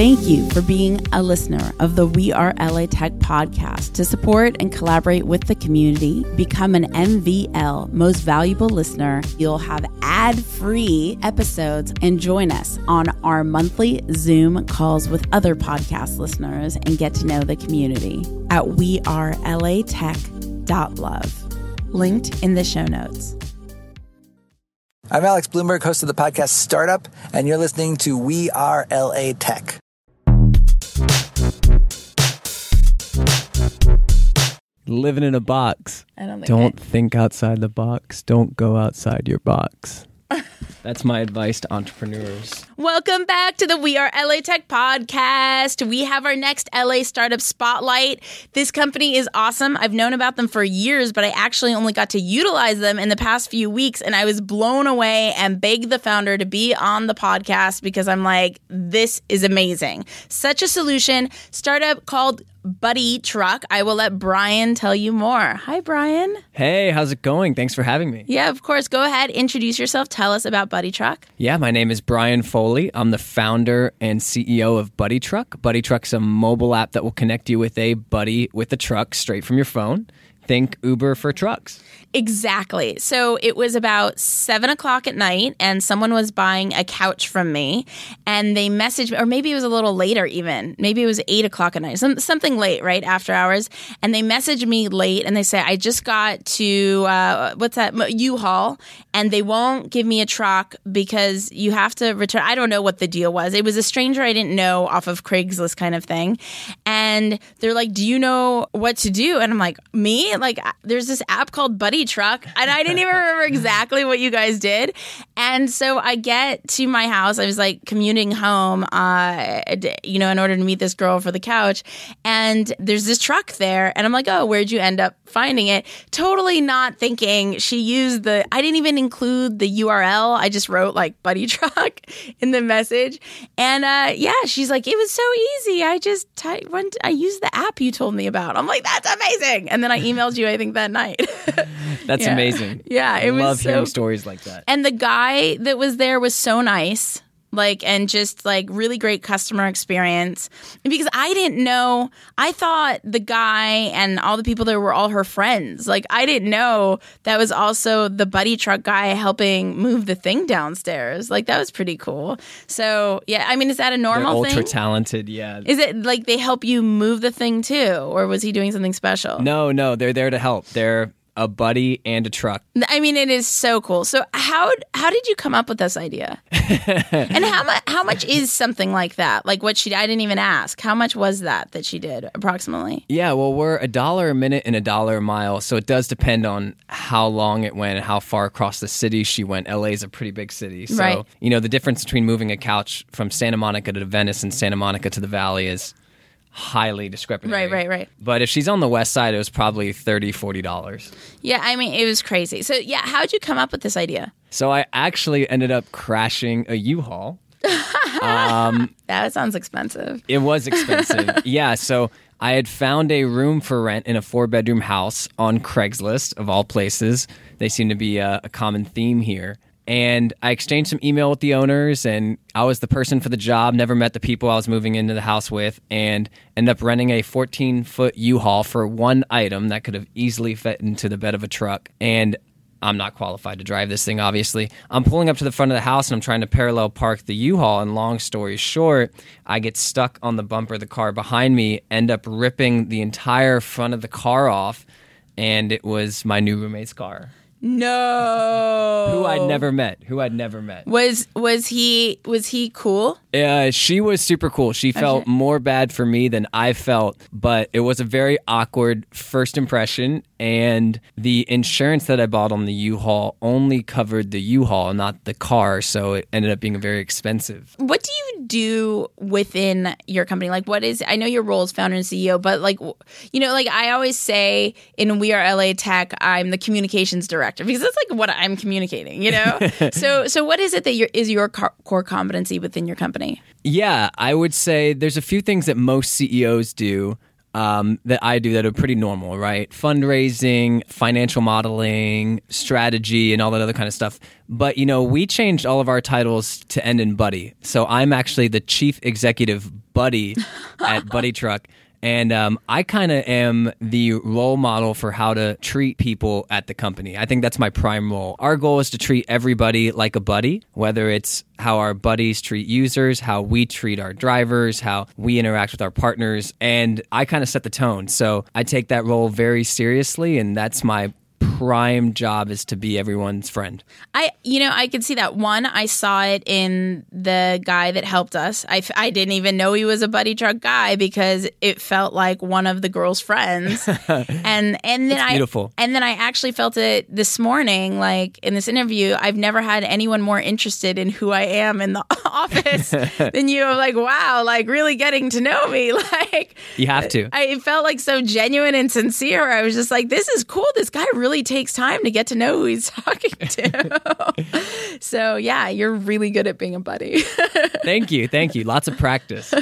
Thank you for being a listener of the We Are LA Tech podcast. To support and collaborate with the community, become an MVL Most Valuable Listener. You'll have ad free episodes and join us on our monthly Zoom calls with other podcast listeners and get to know the community at wearelatech.love. Linked in the show notes. I'm Alex Blumberg, host of the podcast Startup, and you're listening to We Are LA Tech. Living in a box. I don't think Don't think outside the box. Don't go outside your box. That's my advice to entrepreneurs. Welcome back to the We Are LA Tech podcast. We have our next LA startup spotlight. This company is awesome. I've known about them for years, but I actually only got to utilize them in the past few weeks and I was blown away and begged the founder to be on the podcast because I'm like, this is amazing. Such a solution. Startup called Buddytruk. I will let Brian tell you more. Hi, Brian. Hey, how's it going? Thanks for having me. Yeah, of course. Go ahead, introduce yourself. Tell us about Buddytruk. Yeah, my name is Brian Foley. I'm the founder and CEO of Buddytruk. Buddy Truck's a mobile app that will connect you with a buddy with a truck straight from your phone. Think Uber for trucks. Exactly. So it was about seven o'clock at night, and someone was buying a couch from me, and they messaged me, or maybe it was a little later, even maybe it was eight o'clock at night, some, something late, right after hours. And they messaged me late, and they say, "I just got to uh, what's that U-Haul, and they won't give me a truck because you have to return." I don't know what the deal was. It was a stranger I didn't know off of Craigslist kind of thing, and they're like, "Do you know what to do?" And I'm like, "Me?" Like, there's this app called Buddytruk and I didn't even remember exactly what you guys did. And so I get to my house. I was like commuting home, uh, you know, in order to meet this girl for the couch. And there's this truck there. And I'm like, oh, where'd you end up finding it? Totally not thinking she used the, I didn't even include the URL. I just wrote like Buddytruk in the message. And uh, yeah, she's like, it was so easy. I just ty- went, I used the app you told me about. I'm like, that's amazing. And then I emailed you, I think that night. That's Yeah. amazing. Yeah, it I was love hearing stories like that. And the guy that was there was so nice. Like and just like really great customer experience because I didn't know I thought the guy and all the people there were all her friends like I didn't know that was also the Buddytruk guy helping move the thing downstairs like that was pretty cool so yeah I mean is that a They're normal ultra thing talented. Yeah. is it like they help you move the thing too or was he doing something special no, no, they're there to help. They're a buddy and a truck. I mean, it is so cool. So how how did you come up with this idea? and how much how much is something like that? Like what she I didn't even ask. How much was that that she did approximately? Yeah, well, we're a dollar a minute and a dollar a mile, so it does depend on how long it went and how far across the city she went. LA is a pretty big city, so Right. you know the difference between moving a couch from Santa Monica to Venice and Santa Monica to the Valley is highly discrepanary. Right, right, right. But if she's on the west side, it was probably 30 40 dollars. Yeah, I mean, it was crazy. So yeah, how did you come up with this idea? So I actually ended up crashing a U-Haul. Um, that sounds expensive. It was expensive. yeah. So I had found a room for rent in a four bedroom house on Craigslist, of all places. They seem to be a, a common theme here. And I exchanged some email with the owners, and I was the person for the job, never met the people I was moving into the house with, and ended up renting a 14 foot U Haul for one item that could have easily fit into the bed of a truck. And I'm not qualified to drive this thing, obviously. I'm pulling up to the front of the house and I'm trying to parallel park the U Haul. And long story short, I get stuck on the bumper of the car behind me, end up ripping the entire front of the car off. And it was my new roommate's car, No. who I'd never met. Who I'd never met. Was was he was he cool? Uh, she was super cool. She felt more bad for me than I felt, but it was a very awkward first impression. And the insurance that I bought on the U-Haul only covered the U-Haul, not the car, so it ended up being very expensive. What do you do within your company? Like, what is? I know your role is founder and CEO, but like, you know, like I always say in We Are LA Tech, I'm the communications director because that's like what I'm communicating. You know, so so what is it that your is your core competency within your company? Yeah, I would say there's a few things that most CEOs do um, that I do that are pretty normal, right? Fundraising, financial modeling, strategy, and all that other kind of stuff. But, you know, we changed all of our titles to end in buddy. So I'm actually the chief executive Buddy at Buddytruk. And um, I kind of am the role model for how to treat people at the company. I think that's my prime role. Our goal is to treat everybody like a buddy, whether it's how our buddies treat users, how we treat our drivers, how we interact with our partners. And I kind of set the tone. So I take that role very seriously. And that's my prime job is to be everyone's friend. I, you know, I could see that. One, I saw it in the guy that helped us. I, I didn't even know he was a Buddytruk guy because it felt like one of the girl's friends. and and then I beautiful. and then I actually felt it this morning, like in this interview. I've never had anyone more interested in who I am in the office than you. I'm like, wow, like really getting to know me. Like You have to. I it felt like so genuine and sincere. I was just like, this is cool. This guy really takes time to get to know who he's talking to. so yeah, you're really good at being a buddy. Thank you. Thank you. Lots of practice.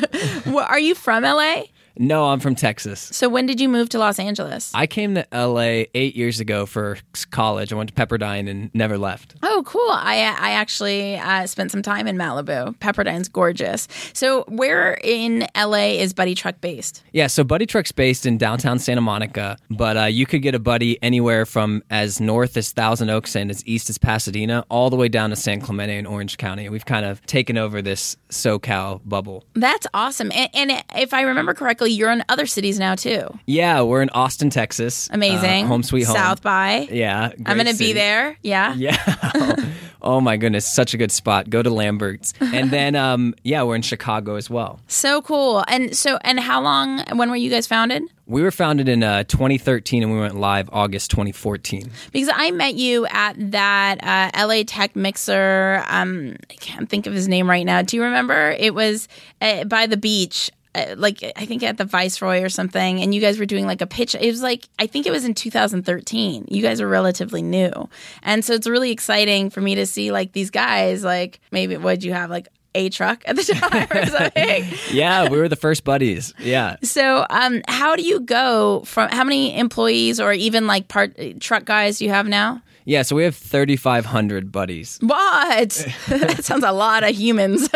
well, are you from LA? No, I'm from Texas. So when did you move to Los Angeles? I came to LA eight years ago for college. I went to Pepperdine and never left. Oh, cool. I I actually uh, spent some time in Malibu. Pepperdine's gorgeous. So where in LA is Buddytruk based? Yeah, so Buddytruk's based in downtown Santa Monica, but uh, you could get a buddy anywhere from as north as Thousand Oaks and as east as Pasadena, all the way down to San Clemente in Orange County. We've kind of taken over this SoCal bubble. That's awesome. And, and if I remember correctly, you're in other cities now too. Yeah, we're in Austin, Texas. Amazing. Uh, home sweet home. South by. Yeah, I'm going to be there. Yeah. Yeah. oh my goodness, such a good spot. Go to Lambert's. And then um yeah, we're in Chicago as well. So cool. And so, and how long, when were you guys founded? We were founded in uh, 2013 and we went live August 2014. Because I met you at that uh, LA Tech Mixer. Um, I can't think of his name right now. Do you remember? It was uh, by the beach. Uh, like I think at the Viceroy or something, and you guys were doing like a pitch. It was like I think it was in 2013. You guys are relatively new, and so it's really exciting for me to see like these guys. Like maybe what you have like a truck at the time or something. Yeah, we were the first buddies. Yeah. So, um, how do you go from how many employees or even like part truck guys you have now? Yeah, so we have 3,500 buddies. What? that sounds a lot of humans.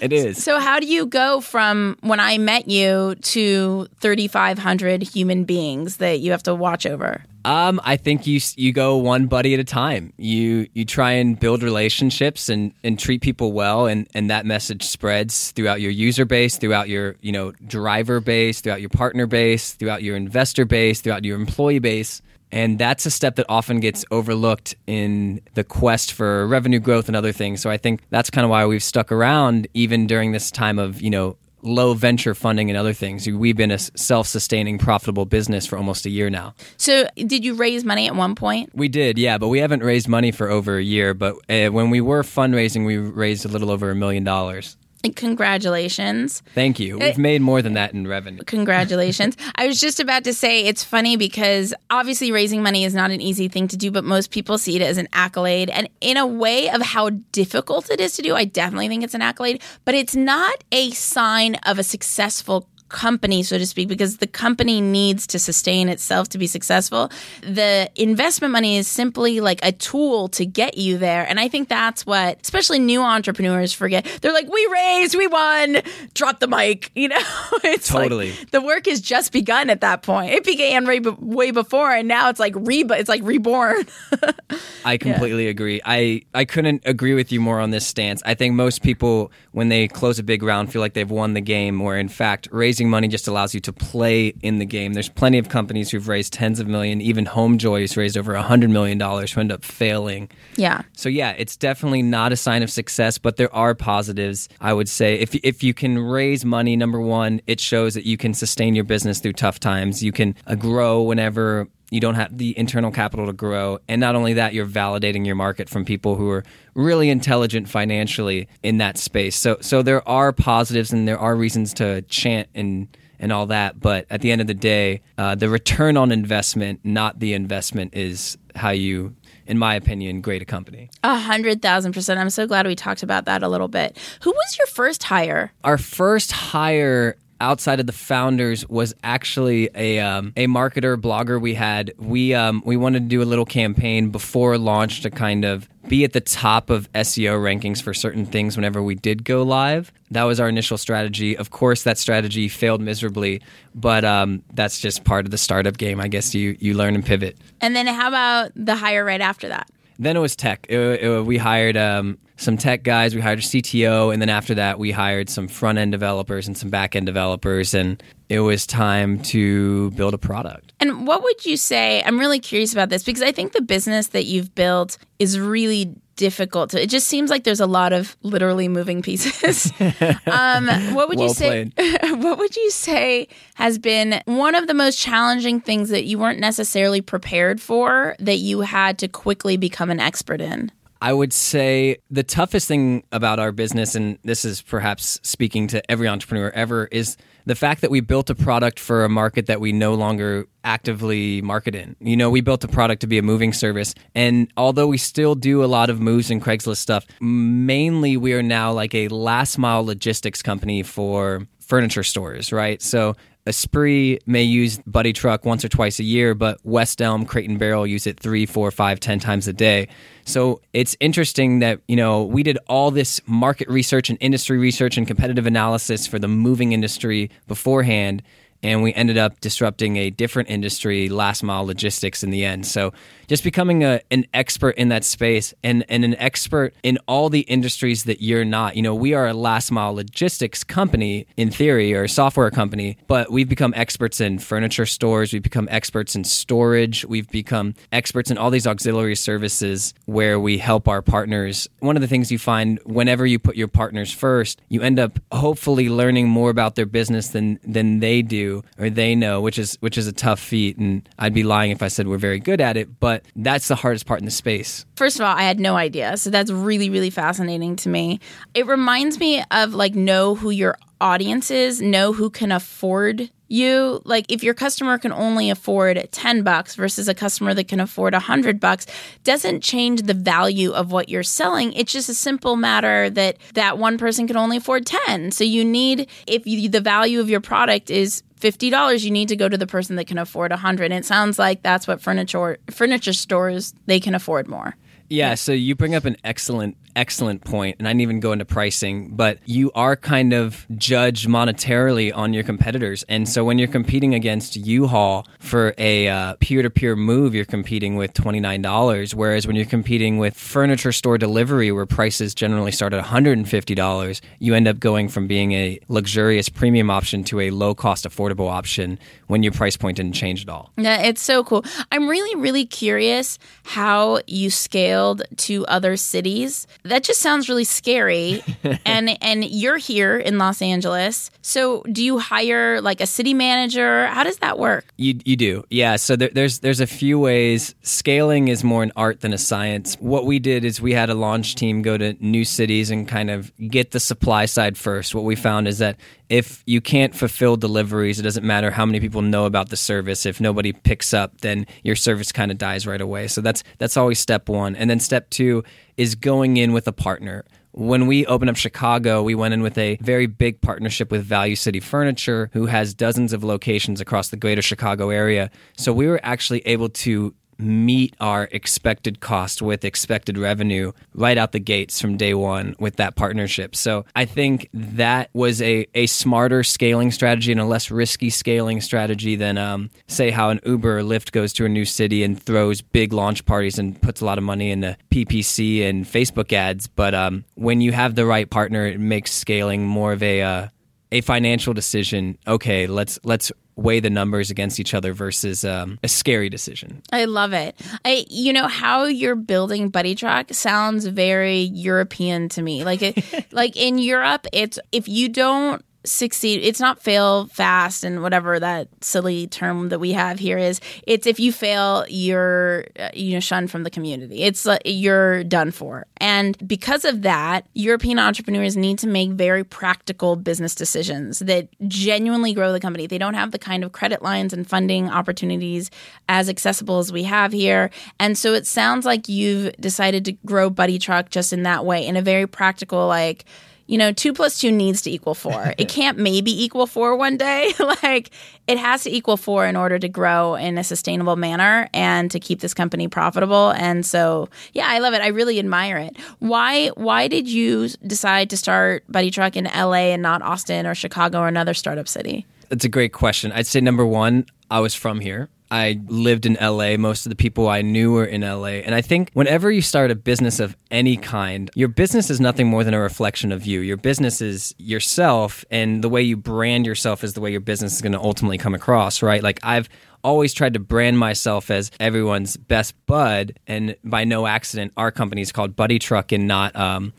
It is. so, how do you go from when I met you to 3,500 human beings that you have to watch over? Um, I think you you go one buddy at a time. You you try and build relationships and, and treat people well, and, and that message spreads throughout your user base, throughout your you know driver base, throughout your partner base, throughout your investor base, throughout your employee base. And that's a step that often gets overlooked in the quest for revenue growth and other things. So I think that's kind of why we've stuck around even during this time of, you know, low venture funding and other things. We've been a self sustaining, profitable business for almost a year now. So, did you raise money at one point? We did, yeah, but we haven't raised money for over a year. But uh, when we were fundraising, we raised a little over a million dollars. Congratulations. Thank you. We've made more than that in revenue. Congratulations. I was just about to say it's funny because obviously raising money is not an easy thing to do, but most people see it as an accolade. And in a way of how difficult it is to do, I definitely think it's an accolade, but it's not a sign of a successful company, so to speak, because the company needs to sustain itself to be successful. The investment money is simply like a tool to get you there. And I think that's what, especially new entrepreneurs forget. They're like, we raised, we won, drop the mic. You know, it's Totally. like the work has just begun at that point. It began way, way before, and now it's like re, it's like reborn. I completely agree. I, I couldn't agree with you more on this stance. I think most people, when they close a big round, feel like they've won the game, where in fact, raising money just allows you to play in the game. There's plenty of companies who've raised tens of million, even Homejoy has raised over a $100 million who end up failing. yeah. So yeah, it's definitely not a sign of success, but there are positives. I would say if if you can raise money, number one, it shows that you can sustain your business through tough times. You can uh, grow whenever you don't have the internal capital to grow, and not only that, you're validating your market from people who are really intelligent financially in that space. So so there are positives and there are reasons to chant and and all that. But at the end of the day, uh, the return on investment, not the investment, is how you, in my opinion, grade a company. A hundred thousand percent. I'm so glad we talked about that a little bit. Who was your first hire? Our first hire outside of the founders was actually a um, a marketer blogger we had. We um, we wanted to do a little campaign before launch to kind of be at the top of SEO rankings for certain things whenever we did go live. That was our initial strategy. Of course, that strategy failed miserably, but um, that's just part of the startup game. I guess you you learn and pivot. And then how about the hire right after that? Then it was tech. It, it, we hired um, some tech guys. We hired a CTO, and then after that, we hired some front end developers and some back end developers, and it was time to build a product. And what would you say? I'm really curious about this because I think the business that you've built is really difficult to it just seems like there's a lot of literally moving pieces. Um, what would Well you say what would you say has been one of the most challenging things that you weren't necessarily prepared for that you had to quickly become an expert in? I would say the toughest thing about our business, and this is perhaps speaking to every entrepreneur ever, is the fact that we built a product for a market that we no longer actively market in. You know, we built a product to be a moving service. And although we still do a lot of moves and Craigslist stuff, mainly we are now like a last mile logistics company for furniture stores, right? So Espree may use Buddytruk once or twice a year, but West Elm, Crate and Barrel use it three, four, five, ten times a day. So it's interesting that you know we did all this market research and industry research and competitive analysis for the moving industry beforehand, and we ended up disrupting a different industry, last mile logistics, in the end. So just becoming a, an expert in that space and, and an expert in all the industries that you're not. You know, we are a last mile logistics company in theory or a software company, but we've become experts in furniture stores, we've become experts in storage, we've become experts in all these auxiliary services where we help our partners. One of the things you find whenever you put your partners first, you end up hopefully learning more about their business than than they do or they know, which is which is a tough feat and I'd be lying if I said we're very good at it, but that's the hardest part in the space. First of all, I had no idea. So that's really, really fascinating to me. It reminds me of like know who your audience is, know who can afford you. Like if your customer can only afford 10 bucks versus a customer that can afford 100 bucks doesn't change the value of what you're selling. It's just a simple matter that that one person can only afford 10. So you need if you, the value of your product is $50 you need to go to the person that can afford 100 and it sounds like that's what furniture furniture stores they can afford more yeah, so you bring up an excellent, excellent point, and I didn't even go into pricing, but you are kind of judged monetarily on your competitors. And so when you're competing against U-Haul for a uh, peer-to-peer move, you're competing with $29, whereas when you're competing with furniture store delivery, where prices generally start at $150, you end up going from being a luxurious premium option to a low-cost affordable option when your price point didn't change at all. Yeah, it's so cool. I'm really, really curious how you scaled to other cities. That just sounds really scary. and and you're here in Los Angeles. So do you hire like a city manager? How does that work? You you do. Yeah, so there, there's there's a few ways. Scaling is more an art than a science. What we did is we had a launch team go to new cities and kind of get the supply side first. What we found is that if you can't fulfill deliveries, it doesn't matter how many people know about the service. If nobody picks up, then your service kind of dies right away. So that's that's always step 1. And then step 2 is going in with a partner. When we opened up Chicago, we went in with a very big partnership with Value City Furniture, who has dozens of locations across the greater Chicago area. So we were actually able to meet our expected cost with expected revenue right out the gates from day one with that partnership. So I think that was a, a smarter scaling strategy and a less risky scaling strategy than, um, say, how an Uber or Lyft goes to a new city and throws big launch parties and puts a lot of money into PPC and Facebook ads. But um, when you have the right partner, it makes scaling more of a uh, a financial decision. Okay, let's let's weigh the numbers against each other versus um, a scary decision. I love it. I, you know, how you're building Buddytruk sounds very European to me. Like, it, like in Europe, it's if you don't succeed it's not fail fast and whatever that silly term that we have here is. It's if you fail you're uh, you know shunned from the community. It's uh, you're done for. And because of that european entrepreneurs need to make very practical business decisions that genuinely grow the company. They don't have the kind of credit lines and funding opportunities as accessible as we have here. And so it sounds like you've decided to grow Buddytruk just in that way in a very practical like you know, two plus two needs to equal four. it can't maybe equal four one day. like it has to equal four in order to grow in a sustainable manner and to keep this company profitable. And so, yeah, I love it. I really admire it. Why? Why did you decide to start Buddytruk in L.A. and not Austin or Chicago or another startup city? That's a great question. I'd say number one, I was from here. I lived in LA. Most of the people I knew were in LA. And I think whenever you start a business of any kind, your business is nothing more than a reflection of you. Your business is yourself, and the way you brand yourself is the way your business is going to ultimately come across, right? Like I've always tried to brand myself as everyone's best bud, and by no accident, our company is called Buddytruk and not, um,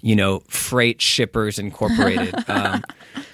you know, Freight Shippers Incorporated. um,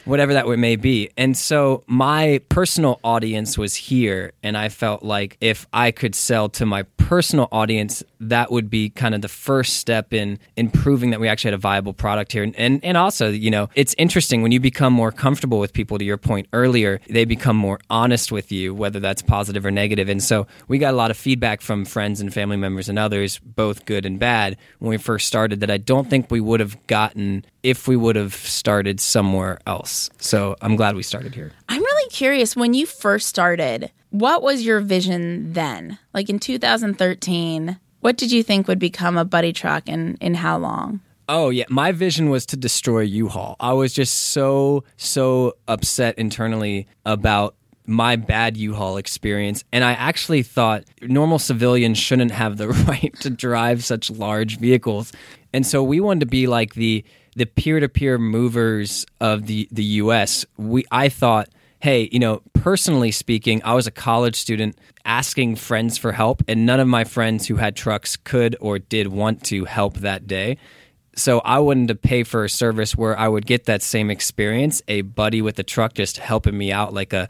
whatever that may be. And so my personal audience was here, and I felt like if I could sell to my personal audience, that would be kind of the first step in in proving that we actually had a viable product here. And, and and also, you know, it's interesting when you become more comfortable with people. To your point earlier, they become more honest with you, whether that's positive or negative. And so we got a lot of feedback from friends and family members and others, both good and bad, when we first started. That I don't think we would have gotten if we would have started somewhere else. So I'm glad we started here. I'm really curious when you first started, what was your vision then? Like in 2013, what did you think would become a Buddytruk and in how long? Oh yeah, my vision was to destroy U-Haul. I was just so so upset internally about my bad U-Haul experience and I actually thought normal civilians shouldn't have the right to drive such large vehicles. And so we wanted to be like the the peer-to-peer movers of the the US. We I thought hey, you know, personally speaking, I was a college student asking friends for help, and none of my friends who had trucks could or did want to help that day. So I wanted to pay for a service where I would get that same experience, a buddy with a truck just helping me out like a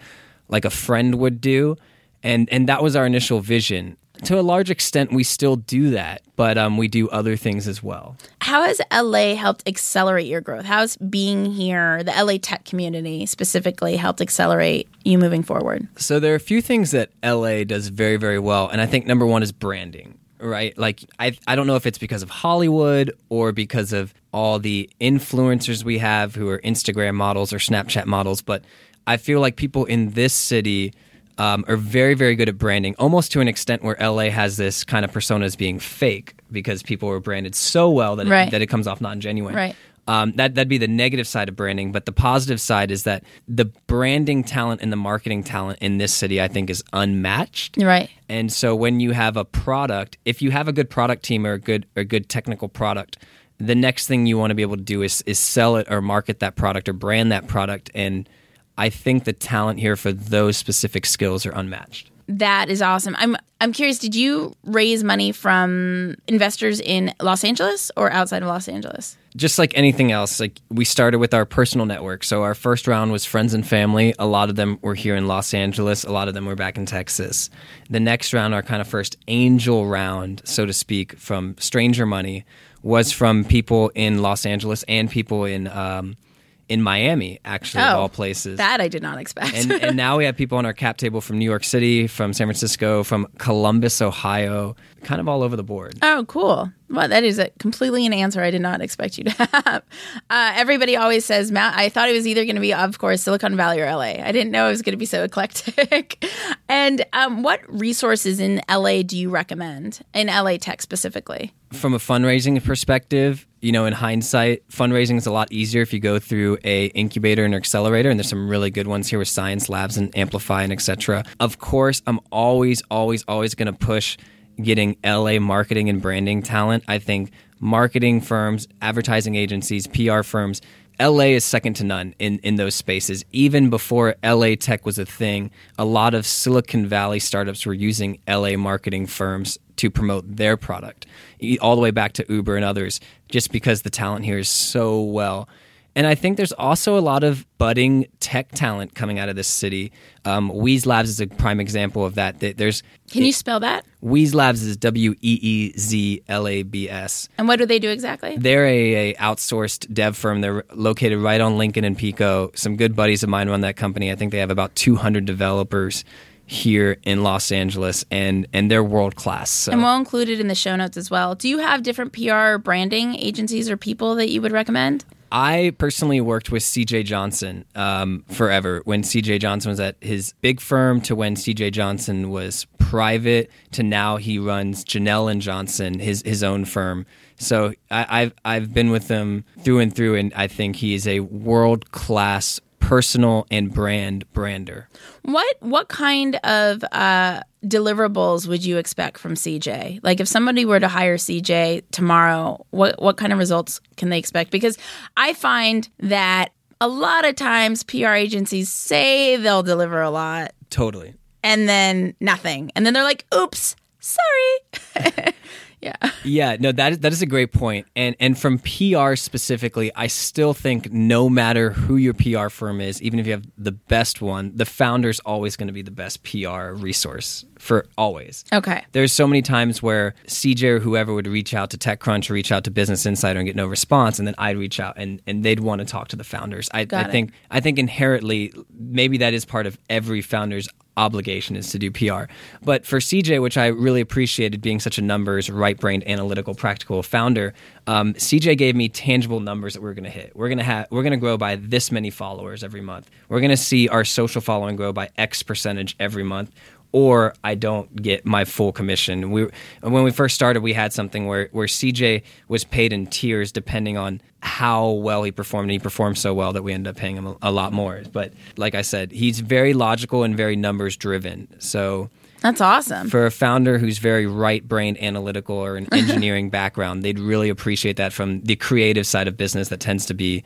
like a friend would do. And and that was our initial vision to a large extent, we still do that, but um, we do other things as well. How has LA helped accelerate your growth? How has being here, the LA tech community specifically, helped accelerate you moving forward? So, there are a few things that LA does very, very well. And I think number one is branding, right? Like, I, I don't know if it's because of Hollywood or because of all the influencers we have who are Instagram models or Snapchat models, but I feel like people in this city um, are very, very good at branding, almost to an extent where LA has this kind of persona as being fake because people were branded so well that, right. it, that it comes off non genuine. Right. Um, that that'd be the negative side of branding, but the positive side is that the branding talent and the marketing talent in this city, I think, is unmatched. Right. And so when you have a product, if you have a good product team or a good or good technical product, the next thing you want to be able to do is is sell it or market that product or brand that product and I think the talent here for those specific skills are unmatched. That is awesome. I'm I'm curious, did you raise money from investors in Los Angeles or outside of Los Angeles? Just like anything else, like we started with our personal network. So our first round was friends and family. A lot of them were here in Los Angeles, a lot of them were back in Texas. The next round, our kind of first angel round, so to speak, from stranger money was from people in Los Angeles and people in um, in Miami, actually, oh, of all places. That I did not expect. and, and now we have people on our cap table from New York City, from San Francisco, from Columbus, Ohio, kind of all over the board. Oh, cool. Well, that is a completely an answer I did not expect you to have. Uh, everybody always says, Matt, I thought it was either going to be, of course, Silicon Valley or LA. I didn't know it was going to be so eclectic. and um, what resources in LA do you recommend, in LA tech specifically? From a fundraising perspective, you know, in hindsight, fundraising is a lot easier if you go through a incubator and accelerator, and there's some really good ones here with Science Labs and Amplify and etc. Of course, I'm always, always, always going to push getting LA marketing and branding talent. I think marketing firms, advertising agencies, PR firms, LA is second to none in, in those spaces. Even before LA tech was a thing, a lot of Silicon Valley startups were using LA marketing firms to promote their product, all the way back to Uber and others, just because the talent here is so well and I think there's also a lot of budding tech talent coming out of this city. Um, WeezLabs is a prime example of that. There's Can you spell that? WeezLabs is W E E Z L A B S. And what do they do exactly? They're a, a, outsourced dev firm. They're located right on Lincoln and Pico. Some good buddies of mine run that company. I think they have about 200 developers here in Los Angeles, and and they're world class. So. And we'll include it in the show notes as well. Do you have different PR branding agencies or people that you would recommend? I personally worked with CJ Johnson um, forever. When CJ Johnson was at his big firm, to when CJ Johnson was private, to now he runs Janelle and Johnson, his his own firm. So I, I've I've been with him through and through, and I think he is a world class personal and brand brander. What what kind of uh, deliverables would you expect from CJ? Like if somebody were to hire CJ tomorrow, what what kind of results can they expect? Because I find that a lot of times PR agencies say they'll deliver a lot Totally. and then nothing. And then they're like, "Oops, sorry." yeah. Yeah, no, that is, that is a great point. And and from PR specifically, I still think no matter who your PR firm is, even if you have the best one, the founder's always going to be the best PR resource for always. Okay. There's so many times where CJ or whoever would reach out to TechCrunch or reach out to Business Insider and get no response, and then I'd reach out and, and they'd want to talk to the founders. I, I think I think inherently maybe that is part of every founder's obligation is to do PR. But for CJ, which I really appreciated being such a numbers, right brained, analytical, practical founder, um, CJ gave me tangible numbers that we're going to hit. We're going to have we're going to grow by this many followers every month. We're going to see our social following grow by X percentage every month or I don't get my full commission. We when we first started, we had something where where CJ was paid in tiers depending on how well he performed, and he performed so well that we ended up paying him a, a lot more. But like I said, he's very logical and very numbers driven. So That's awesome. for a founder who's very right brained analytical or an engineering background, they'd really appreciate that from the creative side of business that tends to be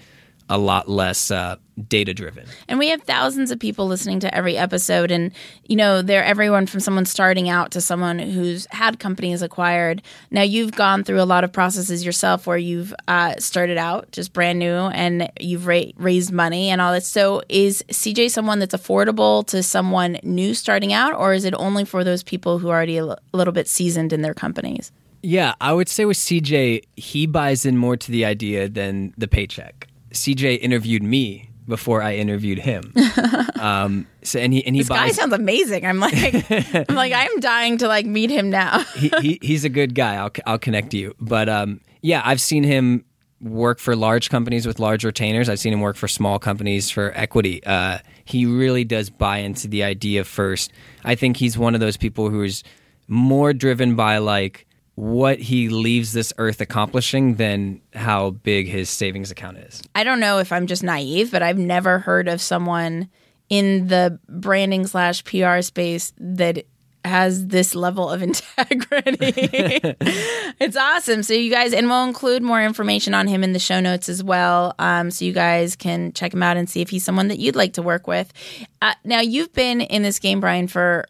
a lot less uh, data driven. And we have thousands of people listening to every episode. And, you know, they're everyone from someone starting out to someone who's had companies acquired. Now, you've gone through a lot of processes yourself where you've uh, started out just brand new and you've ra- raised money and all that. So, is CJ someone that's affordable to someone new starting out, or is it only for those people who are already a l- a little bit seasoned in their companies? Yeah, I would say with CJ, he buys in more to the idea than the paycheck. CJ interviewed me before I interviewed him. um, so and he and he This guy sounds amazing. I'm like, I'm like, I'm dying to like meet him now. he, he, he's a good guy. I'll I'll connect you. But um, yeah, I've seen him work for large companies with large retainers. I've seen him work for small companies for equity. Uh, he really does buy into the idea first. I think he's one of those people who is more driven by like what he leaves this earth accomplishing than how big his savings account is. I don't know if I'm just naive, but I've never heard of someone in the branding slash PR space that has this level of integrity. it's awesome. So you guys, and we'll include more information on him in the show notes as well, um, so you guys can check him out and see if he's someone that you'd like to work with. Uh, now you've been in this game, Brian, for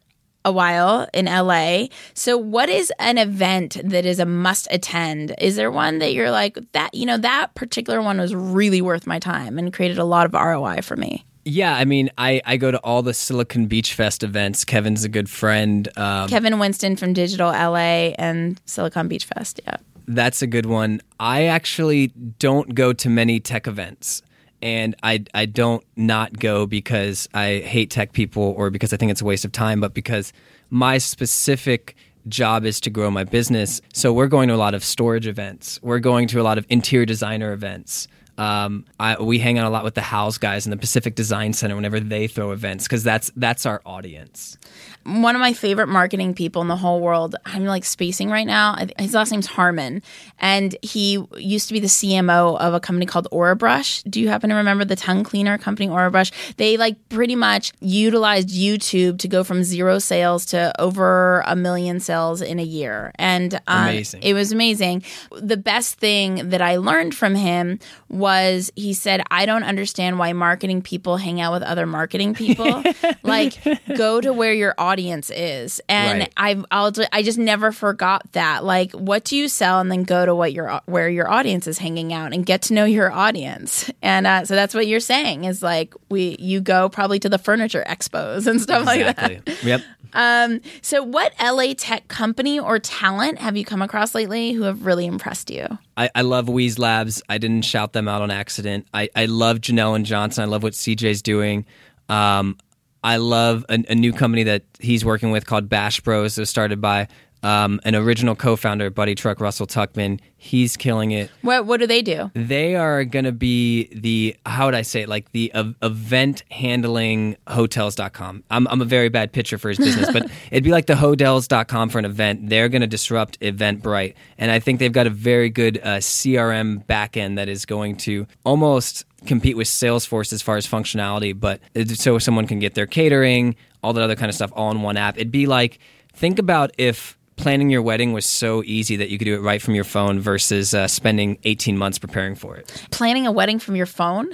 a while in LA. So what is an event that is a must attend? Is there one that you're like that, you know, that particular one was really worth my time and created a lot of ROI for me? Yeah, I mean, I, I go to all the Silicon Beach Fest events. Kevin's a good friend. Um, Kevin Winston from Digital LA and Silicon Beach Fest. Yeah. That's a good one. I actually don't go to many tech events. And I, I don't not go because I hate tech people or because I think it's a waste of time, but because my specific job is to grow my business. So we're going to a lot of storage events. We're going to a lot of interior designer events. Um, I, we hang out a lot with the Houzz guys in the Pacific Design Center whenever they throw events because that's that's our audience. one of my favorite marketing people in the whole world. I'm like spacing right now. His last name's Harmon, and he used to be the CMO of a company called Orabrush. Do you happen to remember the tongue cleaner company Orabrush? They like pretty much utilized YouTube to go from zero sales to over a million sales in a year, and um, Amazing. it was amazing. The best thing that I learned from him was he said, I don't understand why marketing people hang out with other marketing people. like, go to where your audience is. And Right. I've, I'll, I just never forgot that. Like, what do you sell? And then go to what your, where your audience is hanging out and get to know your audience. And uh, so that's what you're saying is like, we, you go probably to the furniture expos and stuff like that. Yep. Um, so, what LA tech company or talent have you come across lately who have really impressed you? I, I love WeezLabs. I didn't shout them out on accident. I, I love Janelle and Johnson. I love what CJ's doing. Um, I love a, a new company that he's working with called BashPros. It was started by um, an original co-founder, Buddytruk Russell Tuchman. He's killing it. What what do they do? They are going to be the how would I say it? like the uh, event handling hotels.com. I'm I'm a very bad pitcher for his business, but it'd be like the hotels.com for an event. They're going to disrupt Eventbrite, and I think they've got a very good uh, CRM backend that is going to almost compete with Salesforce as far as functionality, but so someone can get their catering, all that other kind of stuff all in one app. It'd be like think about if planning your wedding was so easy that you could do it right from your phone versus uh, spending 18 months preparing for it. Planning a wedding from your phone?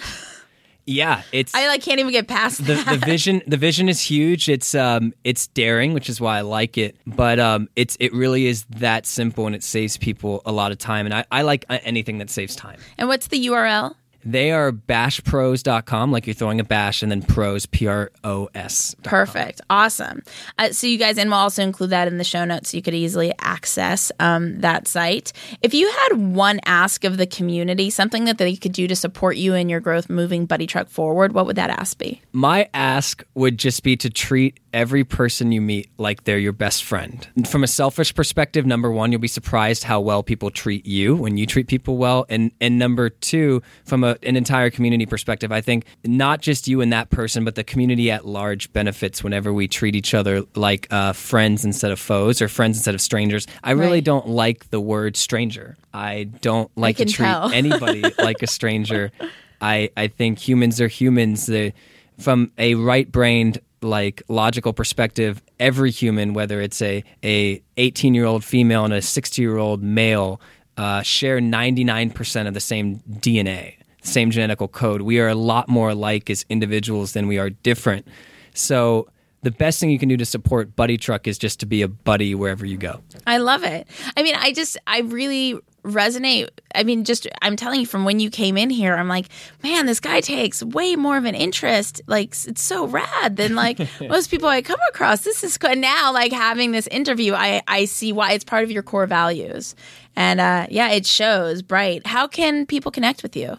Yeah, it's I like can't even get past the, the vision. The vision is huge. It's um, it's daring, which is why I like it. But um, it's it really is that simple, and it saves people a lot of time. And I, I like uh, anything that saves time. and what's the URL? They are bashpros.com, like you're throwing a bash, and then pros, P R O S. Perfect. Awesome. Uh, so, you guys, and we'll also include that in the show notes so you could easily access um, that site. If you had one ask of the community, something that they could do to support you in your growth moving Buddytruk forward, what would that ask be? My ask would just be to treat every person you meet like they're your best friend. From a selfish perspective, number one, you'll be surprised how well people treat you when you treat people well. And and number two, from a, an entire community perspective, I think not just you and that person, but the community at large benefits whenever we treat each other like uh, friends instead of foes or friends instead of strangers. I really Right. don't like the word stranger. I don't like to treat anybody like a stranger. I, I think humans are humans. They, from a right brained, like logical perspective, every human, whether it's a a 18 year old female and a 60 year old male, uh, share 99% of the same DNA, same genetical code. We are a lot more alike as individuals than we are different. So the best thing you can do to support Buddytruk is just to be a buddy wherever you go. I love it. I mean, I just, I really resonate. I mean, just, I'm telling you from when you came in here, I'm like, man, this guy takes way more of an interest. Like, it's so rad than like most people I come across. This is good. Now, like having this interview, I, I see why it's part of your core values. And uh, yeah, it shows bright. How can people connect with you?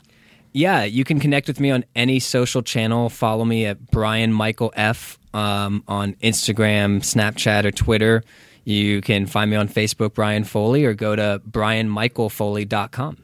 Yeah, you can connect with me on any social channel. Follow me at Brian Michael F um, on Instagram, Snapchat, or Twitter. You can find me on Facebook, Brian Foley, or go to brianmichaelfoley.com.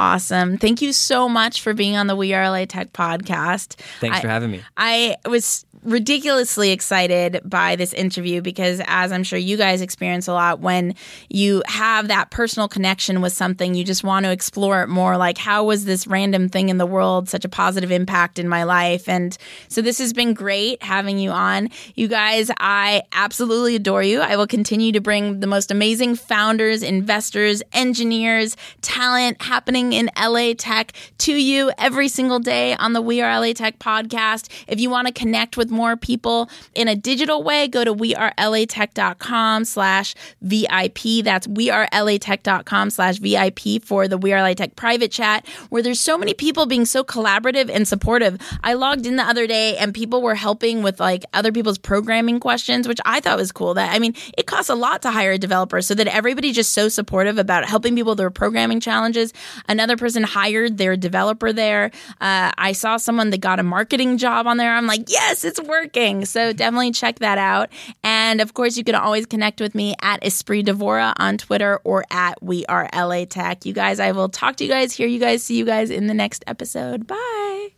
Awesome. Thank you so much for being on the We Are LA Tech podcast. Thanks I- for having me. I was ridiculously excited by this interview because, as I'm sure you guys experience a lot, when you have that personal connection with something, you just want to explore it more. Like, how was this random thing in the world such a positive impact in my life? And so, this has been great having you on. You guys, I absolutely adore you. I will continue to bring the most amazing founders, investors, engineers, talent happening in LA Tech to you every single day on the We Are LA Tech podcast. If you want to connect with more people in a digital way, go to wearelatech.com slash VIP. That's wearelatech.com slash VIP for the We Are LA Tech private chat, where there's so many people being so collaborative and supportive. I logged in the other day and people were helping with like other people's programming questions, which I thought was cool. That I mean, it costs a lot to hire a developer, so that everybody's just so supportive about helping people with their programming challenges. Another person hired their developer there. Uh, I saw someone that got a marketing job on there. I'm like, yes, it's working. So definitely check that out. And of course, you can always connect with me at Espree Devora on Twitter or at We Are LA Tech. You guys, I will talk to you guys, hear you guys, see you guys in the next episode. Bye.